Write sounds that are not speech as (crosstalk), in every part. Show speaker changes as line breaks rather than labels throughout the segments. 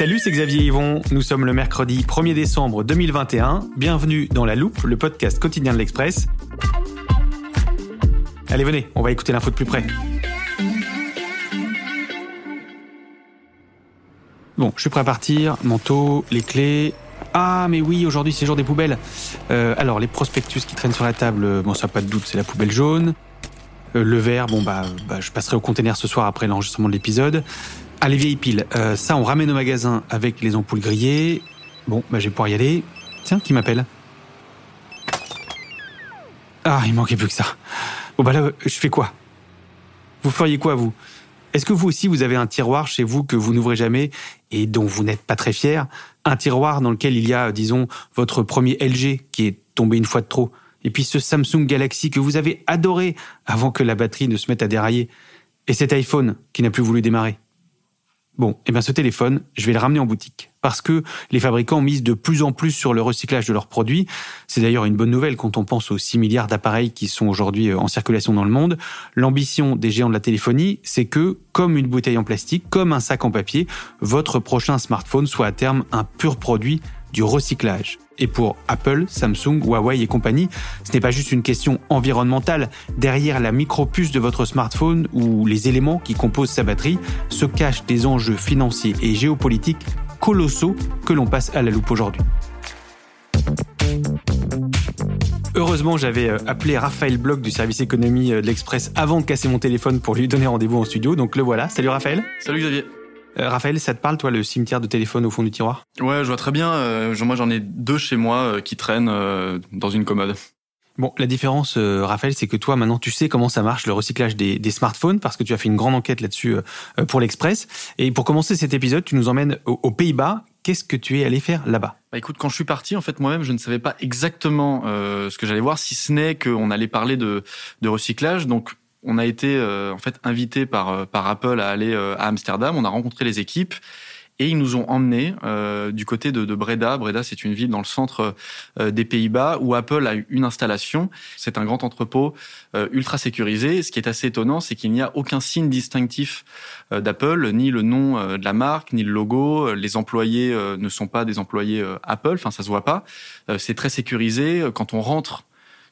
Salut, c'est Xavier Yvon. Nous sommes le mercredi 1er décembre 2021. Bienvenue dans La Loupe, le podcast quotidien de l'Express. Allez, venez, on va écouter l'info de plus près. Bon, je suis prêt à partir. Manteau, les clés. Ah, mais oui, aujourd'hui c'est jour des poubelles. Euh, alors, les prospectus qui traînent sur la table, euh, bon, ça pas de doute, c'est la poubelle jaune. Euh, le verre, bon, bah, bah, je passerai au container ce soir après l'enregistrement de l'épisode. Ah, les vieilles piles, euh, ça on ramène au magasin avec les ampoules grillées. Bon, bah, je vais pouvoir y aller. Tiens, qui m'appelle? Ah, il manquait plus que ça. Bon, bah là, je fais quoi? Vous feriez quoi, vous? Est-ce que vous aussi, vous avez un tiroir chez vous que vous n'ouvrez jamais et dont vous n'êtes pas très fier? Un tiroir dans lequel il y a, disons, votre premier LG qui est tombé une fois de trop. Et puis ce Samsung Galaxy que vous avez adoré avant que la batterie ne se mette à dérailler. Et cet iPhone qui n'a plus voulu démarrer. Bon, et bien ce téléphone, je vais le ramener en boutique. Parce que les fabricants misent de plus en plus sur le recyclage de leurs produits. C'est d'ailleurs une bonne nouvelle quand on pense aux 6 milliards d'appareils qui sont aujourd'hui euh, en circulation dans le monde. L'ambition des géants de la téléphonie, c'est que, comme une bouteille en plastique, comme un sac en papier, votre prochain smartphone soit à terme un pur produit du recyclage. Et pour Apple, Samsung, Huawei et compagnie, ce n'est pas juste une question environnementale. Derrière la micropuce de votre smartphone ou les éléments qui composent sa batterie se cachent des enjeux financiers et géopolitiques colossaux que l'on passe à la loupe aujourd'hui. Heureusement, j'avais euh, appelé Raphaël Bloch du service économie euh, de l'Express avant de casser mon téléphone pour lui donner rendez-vous en studio. Donc le voilà. Salut Raphaël.
Salut Xavier.
Euh, Raphaël, ça te parle, toi, le cimetière de téléphone au fond du tiroir?
Ouais, je vois très bien. Euh, moi, j'en ai deux chez moi euh, qui traînent euh, dans une commode.
Bon, la différence, euh, Raphaël, c'est que toi, maintenant, tu sais comment ça marche, le recyclage des, des smartphones, parce que tu as fait une grande enquête là-dessus euh, pour l'Express. Et pour commencer cet épisode, tu nous emmènes aux, aux Pays-Bas. Qu'est-ce que tu es allé faire là-bas?
Bah écoute, quand je suis parti, en fait, moi-même, je ne savais pas exactement euh, ce que j'allais voir, si ce n'est qu'on allait parler de, de recyclage. Donc, on a été euh, en fait invité par euh, par Apple à aller euh, à Amsterdam. On a rencontré les équipes et ils nous ont emmenés euh, du côté de, de Breda. Breda, c'est une ville dans le centre euh, des Pays-Bas où Apple a une installation. C'est un grand entrepôt euh, ultra sécurisé. Ce qui est assez étonnant, c'est qu'il n'y a aucun signe distinctif d'Apple, ni le nom de la marque, ni le logo. Les employés ne sont pas des employés Apple. Enfin, ça se voit pas. C'est très sécurisé. Quand on rentre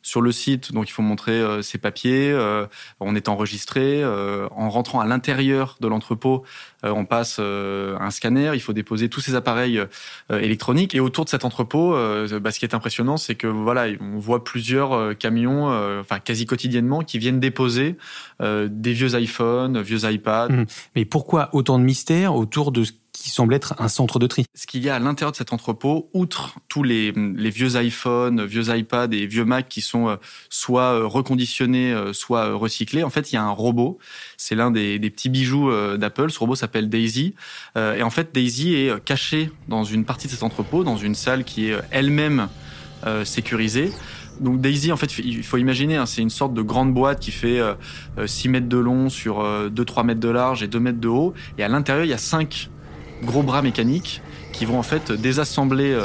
sur le site, donc il faut montrer euh, ses papiers, euh, on est enregistré. euh, en rentrant à l'intérieur de l'entrepôt, on passe un scanner, il faut déposer tous ces appareils électroniques. Et autour de cet entrepôt, bah, ce qui est impressionnant, c'est que voilà, on voit plusieurs camions, enfin quasi quotidiennement, qui viennent déposer des vieux iPhones, vieux iPads.
Mhm. Mais pourquoi autant de mystères autour de ce qui semble être un centre de tri
ce qu'il y a à l'intérieur de cet entrepôt, outre tous les, vieux iPhones, vieux iPads et vieux Mac qui sont euh, soit euh, reconditionnés, euh, soit recyclés, en fait, il y a un robot. C'est l'un des, petits bijoux d'Apple. Ce robot s'appelle Daisy. Et en fait, Daisy est caché dans une partie de cet entrepôt, dans une salle qui est elle-même sécurisée. Donc Daisy, en fait, il faut imaginer, hein, c'est une sorte de grande boîte qui fait euh, euh, 6 mètres de long sur euh, 2-3 mètres de large et 2 mètres de haut. Et à l'intérieur, il y a cinq gros bras mécaniques qui vont en fait désassembler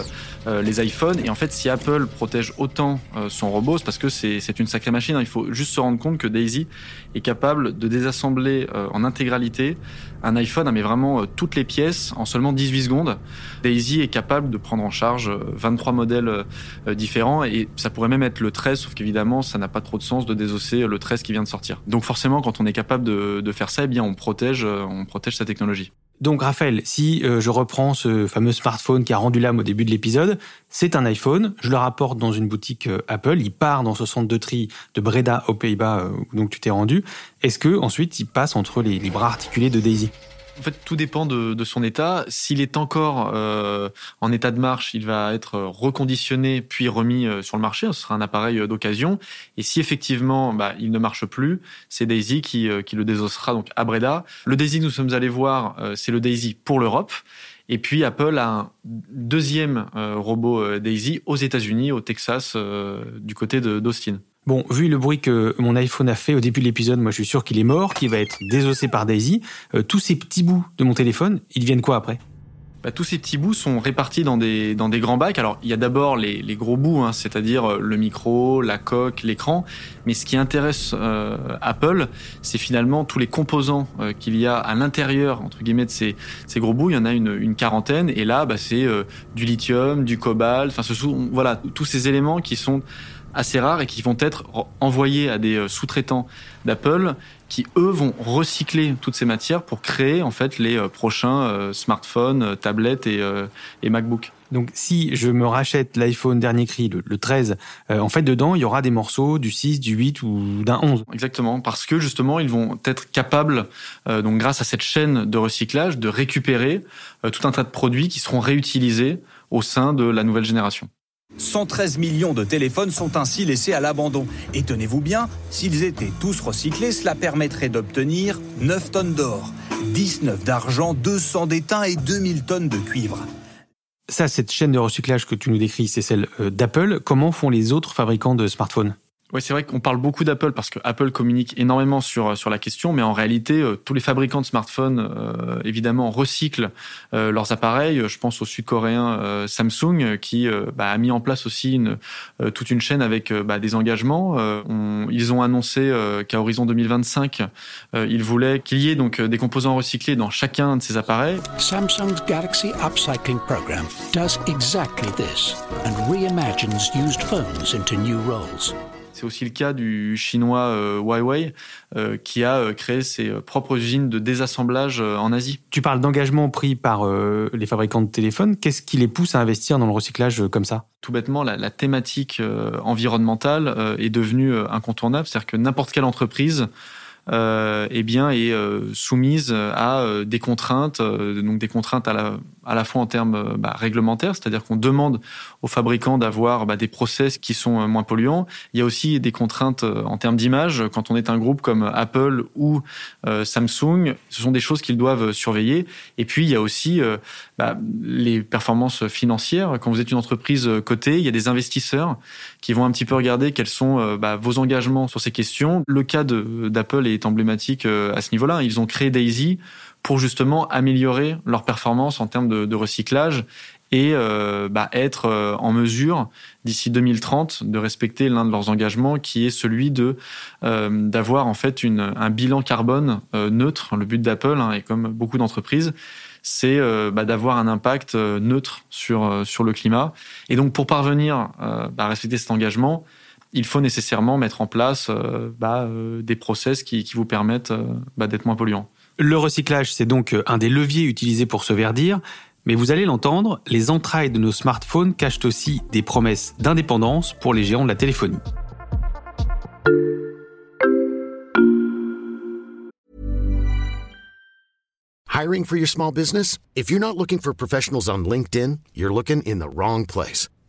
les iPhones. Et en fait, si Apple protège autant son robot, c'est parce que c'est une sacrée machine. Hein. Il faut juste se rendre compte que Daisy est capable de désassembler en intégralité un iPhone, hein, mais vraiment toutes les pièces en seulement 18 secondes. Daisy est capable de prendre en charge 23 modèles différents et ça pourrait même être le 13, sauf qu'évidemment, ça n'a pas trop de sens de désosser le 13 qui vient de sortir. Donc forcément, quand on est capable de, de faire ça, eh bien, on protège, on protège sa technologie.
Donc Raphaël, si euh, je reprends ce fameux smartphone qui a rendu l'âme au début de l'épisode, c'est un iPhone, je le rapporte dans une boutique euh, Apple, il part dans ce centre de tri de Breda aux Pays-Bas euh, où donc tu t'es rendu. Est-ce que ensuite il passe entre les, les bras articulés de Daisy?
En fait, tout dépend de, de son état. S'il est encore euh, en état de marche, il va être reconditionné puis remis euh, sur le marché. Ce sera un appareil euh, d'occasion. Et si effectivement bah, il ne marche plus, c'est Daisy qui, qui le désossera donc à Breda. Le Daisy que nous sommes allés voir, c'est le Daisy pour l'Europe. Et puis Apple a un deuxième robot Daisy aux États-Unis, au Texas, du côté d'Austin.
Bon, vu le bruit que mon iPhone a fait au début de l'épisode, moi je suis sûr qu'il est mort, qu'il va être désossé par Daisy. Euh, tous ces petits bouts de mon téléphone, ils viennent quoi après?
Bah, tous ces petits bouts sont répartis dans des, dans des grands bacs. Alors, il y a d'abord les, les gros bouts, hein, c'est-à-dire euh, le micro, la coque, l'écran. Mais ce qui intéresse euh, Apple, c'est finalement tous les composants qu'il y a à l'intérieur, entre guillemets, de ces, ces gros bouts. Il y en a une, une quarantaine. Et là, bah, c'est du lithium, du cobalt, enfin, ce sont, voilà, tous ces éléments qui sont assez rares et qui vont être envoyés à des euh, sous-traitants d'Apple qui eux vont recycler toutes ces matières pour créer en fait les euh, prochains euh, smartphones, tablettes et, et MacBook.
Donc si je me rachète l'iPhone dernier cri, le, 13, en fait dedans il y aura des morceaux du 6, du 8 ou d'un 11.
Exactement, parce que justement ils vont être capables, donc grâce à cette chaîne de recyclage, de récupérer tout un tas de produits qui seront réutilisés au sein de la nouvelle génération.
113 millions de téléphones sont ainsi laissés à l'abandon. Et tenez-vous bien, s'ils étaient tous recyclés, cela permettrait d'obtenir 9 tonnes d'or, 19 d'argent, 200 d'étain et 2000 tonnes de cuivre.
Ça, cette chaîne de recyclage que tu nous décris, c'est celle euh, d'Apple. Comment font les autres fabricants de smartphones?
Oui, c'est vrai qu'on parle beaucoup d'Apple parce que Apple communique énormément sur sur la question, mais en réalité, euh, tous les fabricants de smartphones, euh, évidemment, recyclent euh, leurs appareils. Je pense au Sud-coréen Samsung qui bah, a mis en place aussi toute une chaîne avec bah, des engagements. ils ont annoncé qu'à horizon 2025, ils voulaient qu'il y ait donc des composants recyclés dans chacun de ces appareils.
Samsung's Galaxy Upcycling Program does exactly this and reimagines used phones into new roles.
C'est aussi le cas du chinois euh, Huawei euh, qui a euh, créé ses propres usines de désassemblage en Asie.
Tu parles d'engagement pris par les fabricants de téléphones. Qu'est-ce qui les pousse à investir dans le recyclage comme ça?
Tout bêtement, la, la thématique environnementale est devenue incontournable. C'est-à-dire que n'importe quelle entreprise euh, eh bien est euh, soumise à euh, des contraintes, donc des contraintes à la, à la fois en termes bah, réglementaires, c'est-à-dire qu'on demande aux fabricants d'avoir bah, des process qui sont moins polluants. Il y a aussi des contraintes en termes d'image. Quand on est un groupe comme Apple ou Samsung, ce sont des choses qu'ils doivent surveiller. Et puis il y a aussi bah, les performances financières. Quand vous êtes une entreprise cotée, il y a des investisseurs qui vont un petit peu regarder quels sont vos engagements sur ces questions. Le cas d'Apple est emblématique euh, à ce niveau-là. Ils ont créé Daisy pour justement améliorer leur performance en termes de, recyclage et euh, bah, être euh, en mesure d'ici 2030 de respecter l'un de leurs engagements qui est celui de d'avoir en fait une, un bilan carbone neutre. Le but d'Apple hein, et comme beaucoup d'entreprises, c'est bah, d'avoir un impact neutre sur sur le climat. Et donc pour parvenir bah, à respecter cet engagement, il faut nécessairement mettre en place euh, bah, euh, des process qui, vous permettent euh, bah, d'être moins polluants.
Le recyclage, c'est donc un des leviers utilisés pour se verdir. Mais vous allez l'entendre, les entrailles de nos smartphones cachent aussi des promesses d'indépendance pour les géants de la téléphonie.
Hiring for your small business? If you're not looking for professionals on LinkedIn, you're looking in the wrong place.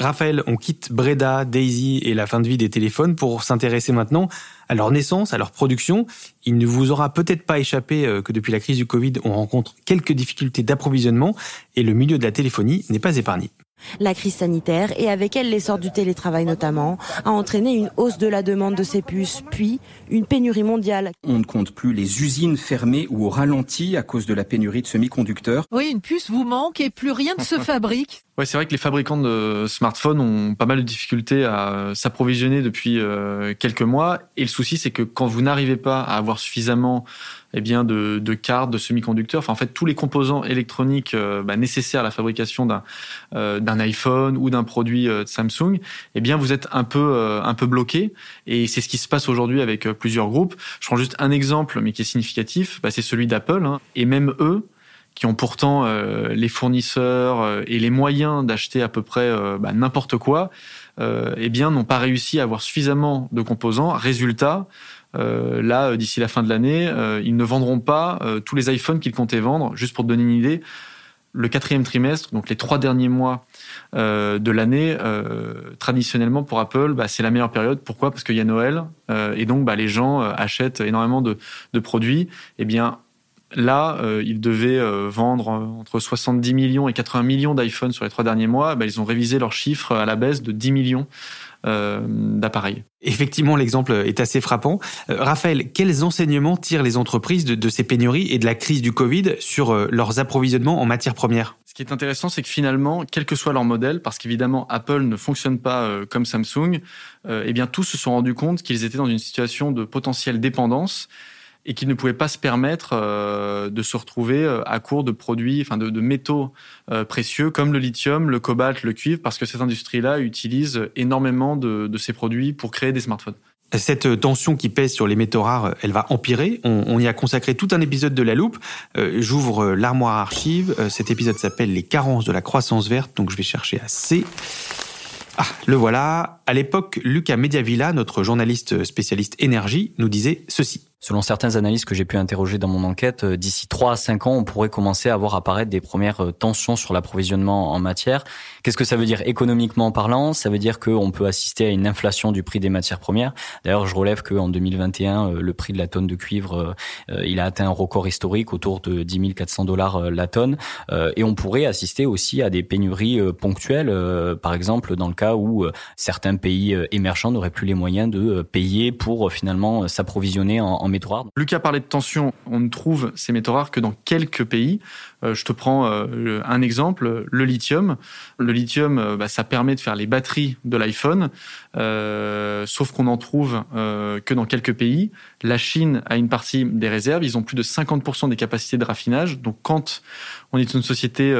Raphaël, on quitte Breda, Daisy et la fin de vie des téléphones pour s'intéresser maintenant à leur naissance, à leur production. Il ne vous aura peut-être pas échappé euh, que depuis la crise du Covid, on rencontre quelques difficultés d'approvisionnement et le milieu de la téléphonie n'est pas épargné.
La crise sanitaire et avec elle l'essor du télétravail notamment a entraîné une hausse de la demande de ces puces, puis une pénurie mondiale.
On ne compte plus les usines fermées ou au ralenti à cause de la pénurie de semi-conducteurs.
Oui, une puce vous manque et plus rien ne se (laughs) fabrique.
Ouais, c'est vrai que les fabricants de smartphones ont pas mal de difficultés à s'approvisionner depuis euh, quelques mois. Et le souci, c'est que quand vous n'arrivez pas à avoir suffisamment eh bien, de, cartes, de semi-conducteurs, enfin, en fait, tous les composants électroniques euh, bah, nécessaires à la fabrication d'un euh, iPhone ou d'un produit de Samsung, eh bien, vous êtes un peu un peu bloqué. Et c'est ce qui se passe aujourd'hui avec plusieurs groupes. Je prends juste un exemple, mais qui est significatif. Bah, c'est celui d'Apple. Hein. Et même eux, qui ont pourtant euh, les fournisseurs euh, et les moyens d'acheter à peu près euh, bah, n'importe quoi, eh bien n'ont pas réussi à avoir suffisamment de composants. Résultat, là, d'ici la fin de l'année, ils ne vendront pas tous les iPhones qu'ils comptaient vendre. Juste pour te donner une idée, le quatrième trimestre, donc les trois derniers mois de l'année, traditionnellement pour Apple, bah, c'est la meilleure période. Pourquoi? Parce qu'il y a Noël et donc bah, les gens achètent énormément de, de produits. Eh bien, Là, euh, ils devaient euh, vendre entre 70 millions et 80 millions d'iPhone sur les trois derniers mois. Bah, ils ont révisé leurs chiffres à la baisse de 10 millions euh, d'appareils.
Effectivement, l'exemple est assez frappant. Raphaël, quels enseignements tirent les entreprises de, ces pénuries et de la crise du Covid sur leurs approvisionnements en matières premières?
Ce qui est intéressant, c'est que finalement, quel que soit leur modèle, parce qu'évidemment Apple ne fonctionne pas comme Samsung, eh bien tous se sont rendus compte qu'ils étaient dans une situation de potentielle dépendance et qu'ils ne pouvaient pas se permettre euh, de se retrouver euh, à court de produits, enfin de, métaux euh, précieux comme le lithium, le cobalt, le cuivre, parce que cette industrie-là utilise énormément de, ces produits pour créer des smartphones.
Cette tension qui pèse sur les métaux rares, elle va empirer. On, on y a consacré tout un épisode de La Loupe. J'ouvre l'armoire archive. Cet épisode s'appelle Les carences de la croissance verte. Donc je vais chercher à C. Ah, le voilà. À l'époque, Lucas Mediavilla, notre journaliste spécialiste énergie, nous disait ceci.
Selon certains analystes que j'ai pu interroger dans mon enquête, euh, d'ici 3 à 5 ans, on pourrait commencer à voir apparaître des premières euh, tensions sur l'approvisionnement en matière. Qu'est-ce que ça veut dire économiquement parlant? Ça veut dire qu'on peut assister à une inflation du prix des matières premières. D'ailleurs, je relève qu'en 2021, euh, le prix de la tonne de cuivre, il a atteint un record historique autour de 10 400 dollars la tonne. Et on pourrait assister aussi à des pénuries ponctuelles, par exemple dans le cas où certains pays émergents n'auraient plus les moyens de payer pour finalement s'approvisionner en
Lucas parlait de tension. On ne trouve ces métaux rares que dans quelques pays. Euh, je te prends euh, un exemple, le lithium. Le lithium, euh, bah, ça permet de faire les batteries de l'iPhone, sauf qu'on en trouve que dans quelques pays. La Chine a une partie des réserves. Ils ont plus de 50% des capacités de raffinage. Donc, quand on est une société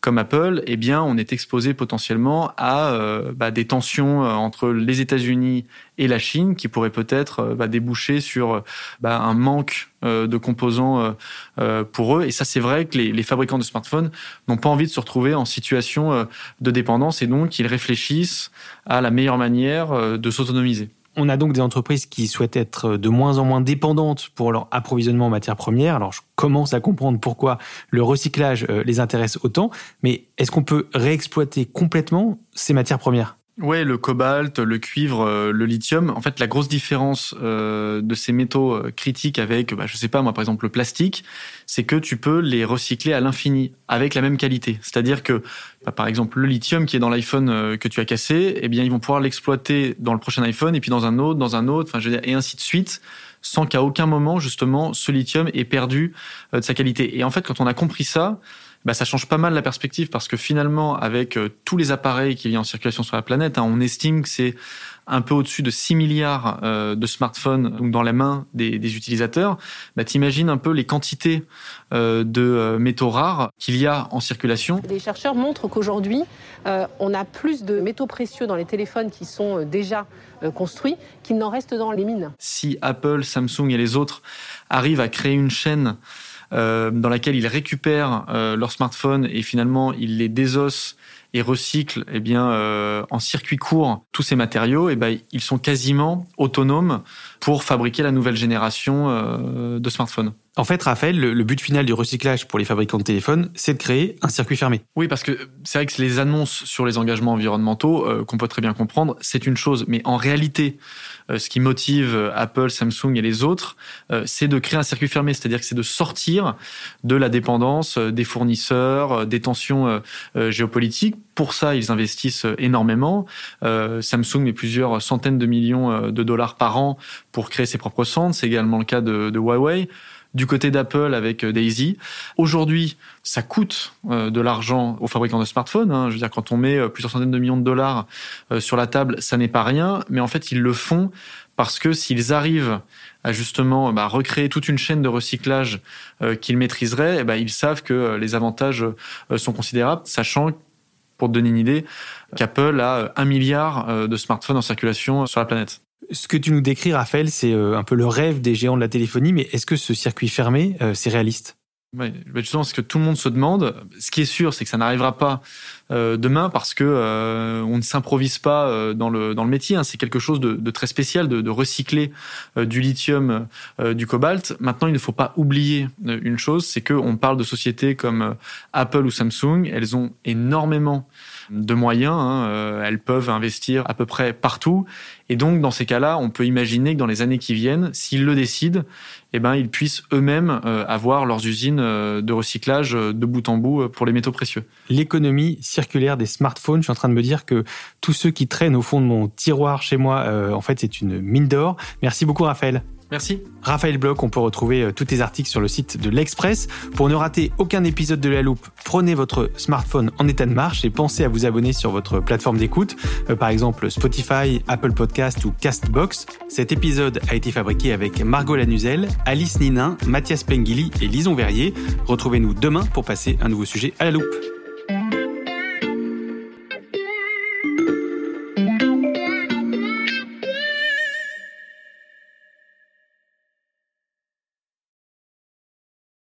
comme Apple, eh bien, on est exposé potentiellement à bah, des tensions entre les États-Unis et la Chine qui pourraient peut-être bah, déboucher sur un manque de composants pour eux. Et ça, c'est vrai que les, fabricants de smartphones n'ont pas envie de se retrouver en situation euh, de dépendance et donc ils réfléchissent à la meilleure manière euh, de s'autonomiser.
On a donc des entreprises qui souhaitent être de moins en moins dépendantes pour leur approvisionnement en matières premières. Alors, je commence à comprendre pourquoi le recyclage euh, les intéresse autant. Mais est-ce qu'on peut réexploiter complètement ces matières premières?
Ouais, le cobalt, le cuivre, euh, le lithium. En fait, la grosse différence euh, de ces métaux euh, critiques avec, bah, je sais pas moi, par exemple le plastique, c'est que tu peux les recycler à l'infini avec la même qualité. C'est-à-dire que, bah, par exemple, le lithium qui est dans l'iPhone que tu as cassé, eh bien, ils vont pouvoir l'exploiter dans le prochain iPhone et puis dans un autre, dans un autre, enfin, je veux dire, et ainsi de suite sans qu'à aucun moment, justement, ce lithium ait perdu de sa qualité. Et en fait, quand on a compris ça, bah, ça change pas mal la perspective parce que finalement, avec euh, tous les appareils qui viennent en circulation sur la planète, hein, on estime que c'est un peu au-dessus de 6 milliards euh, de smartphones donc dans les mains des, des utilisateurs. Bah, T'imagines un peu les quantités euh, de métaux rares qu'il y a en circulation.
Les chercheurs montrent qu'aujourd'hui, on a plus de métaux précieux dans les téléphones qui sont déjà construits qu'il n'en reste dans les mines.
Si Apple, Samsung et les autres arrivent à créer une chaîne euh, dans laquelle ils récupèrent euh, leurs smartphones et finalement ils les désossent et recycle eh bien euh, en circuit court tous ces matériaux, eh ben ils sont quasiment autonomes pour fabriquer la nouvelle génération euh, de smartphones.
En fait, Raphaël, le, but final du recyclage pour les fabricants de téléphones, c'est de créer un circuit fermé.
Oui, parce que c'est vrai que les annonces sur les engagements environnementaux, euh, qu'on peut très bien comprendre, c'est une chose. Mais en réalité, euh, ce qui motive euh, Apple, Samsung et les autres, c'est de créer un circuit fermé, c'est-à-dire que c'est de sortir de la dépendance des fournisseurs, des tensions géopolitiques. Pour ça, ils investissent énormément. Samsung met plusieurs centaines de millions de dollars par an pour créer ses propres centres. C'est également le cas de, de Huawei du côté d'Apple avec euh, Daisy. Aujourd'hui, ça coûte euh, de l'argent aux fabricants de smartphones. Hein. Je veux dire, quand on met euh, plusieurs centaines de millions de dollars sur la table, ça n'est pas rien. Mais en fait, ils le font parce que s'ils arrivent à justement bah, recréer toute une chaîne de recyclage qu'ils maîtriseraient, eh ben, ils savent que les avantages sont considérables, sachant pour te donner une idée, qu'Apple a un milliard de smartphones en circulation sur la planète.
Ce que tu nous décris, Raphaël, c'est euh, un peu le rêve des géants de la téléphonie, mais est-ce que ce circuit fermé, euh, c'est réaliste?
Oui, justement, ce que tout le monde se demande. Ce qui est sûr, c'est que ça n'arrivera pas euh, demain parce que on ne s'improvise pas dans le dans le métier. Hein. C'est quelque chose de, très spécial de, recycler du lithium, du cobalt. Maintenant, il ne faut pas oublier une chose, c'est que on parle de sociétés comme Apple ou Samsung. Elles ont énormément de moyens. Hein, euh, elles peuvent investir à peu près partout. Et donc, dans ces cas-là, on peut imaginer que dans les années qui viennent, s'ils le décident, eh ben, ils puissent eux-mêmes euh, avoir leurs usines euh, de recyclage de bout en bout pour les métaux précieux.
L'économie circulaire des smartphones, je suis en train de me dire que tous ceux qui traînent au fond de mon tiroir chez moi, en fait, c'est une mine d'or. Merci beaucoup, Raphaël.
Merci.
Raphaël Bloch, on peut retrouver euh, tous tes articles sur le site de l'Express. Pour ne rater aucun épisode de La Loupe, prenez votre smartphone en état de marche et pensez à vous abonner sur votre plateforme d'écoute, euh, par exemple Spotify, Apple Podcast ou Castbox. Cet épisode a été fabriqué avec Margot Lanuzel, Alice Ninin, Mathias Pengili et Lison Verrier. Retrouvez-nous demain pour passer un nouveau sujet à La Loupe.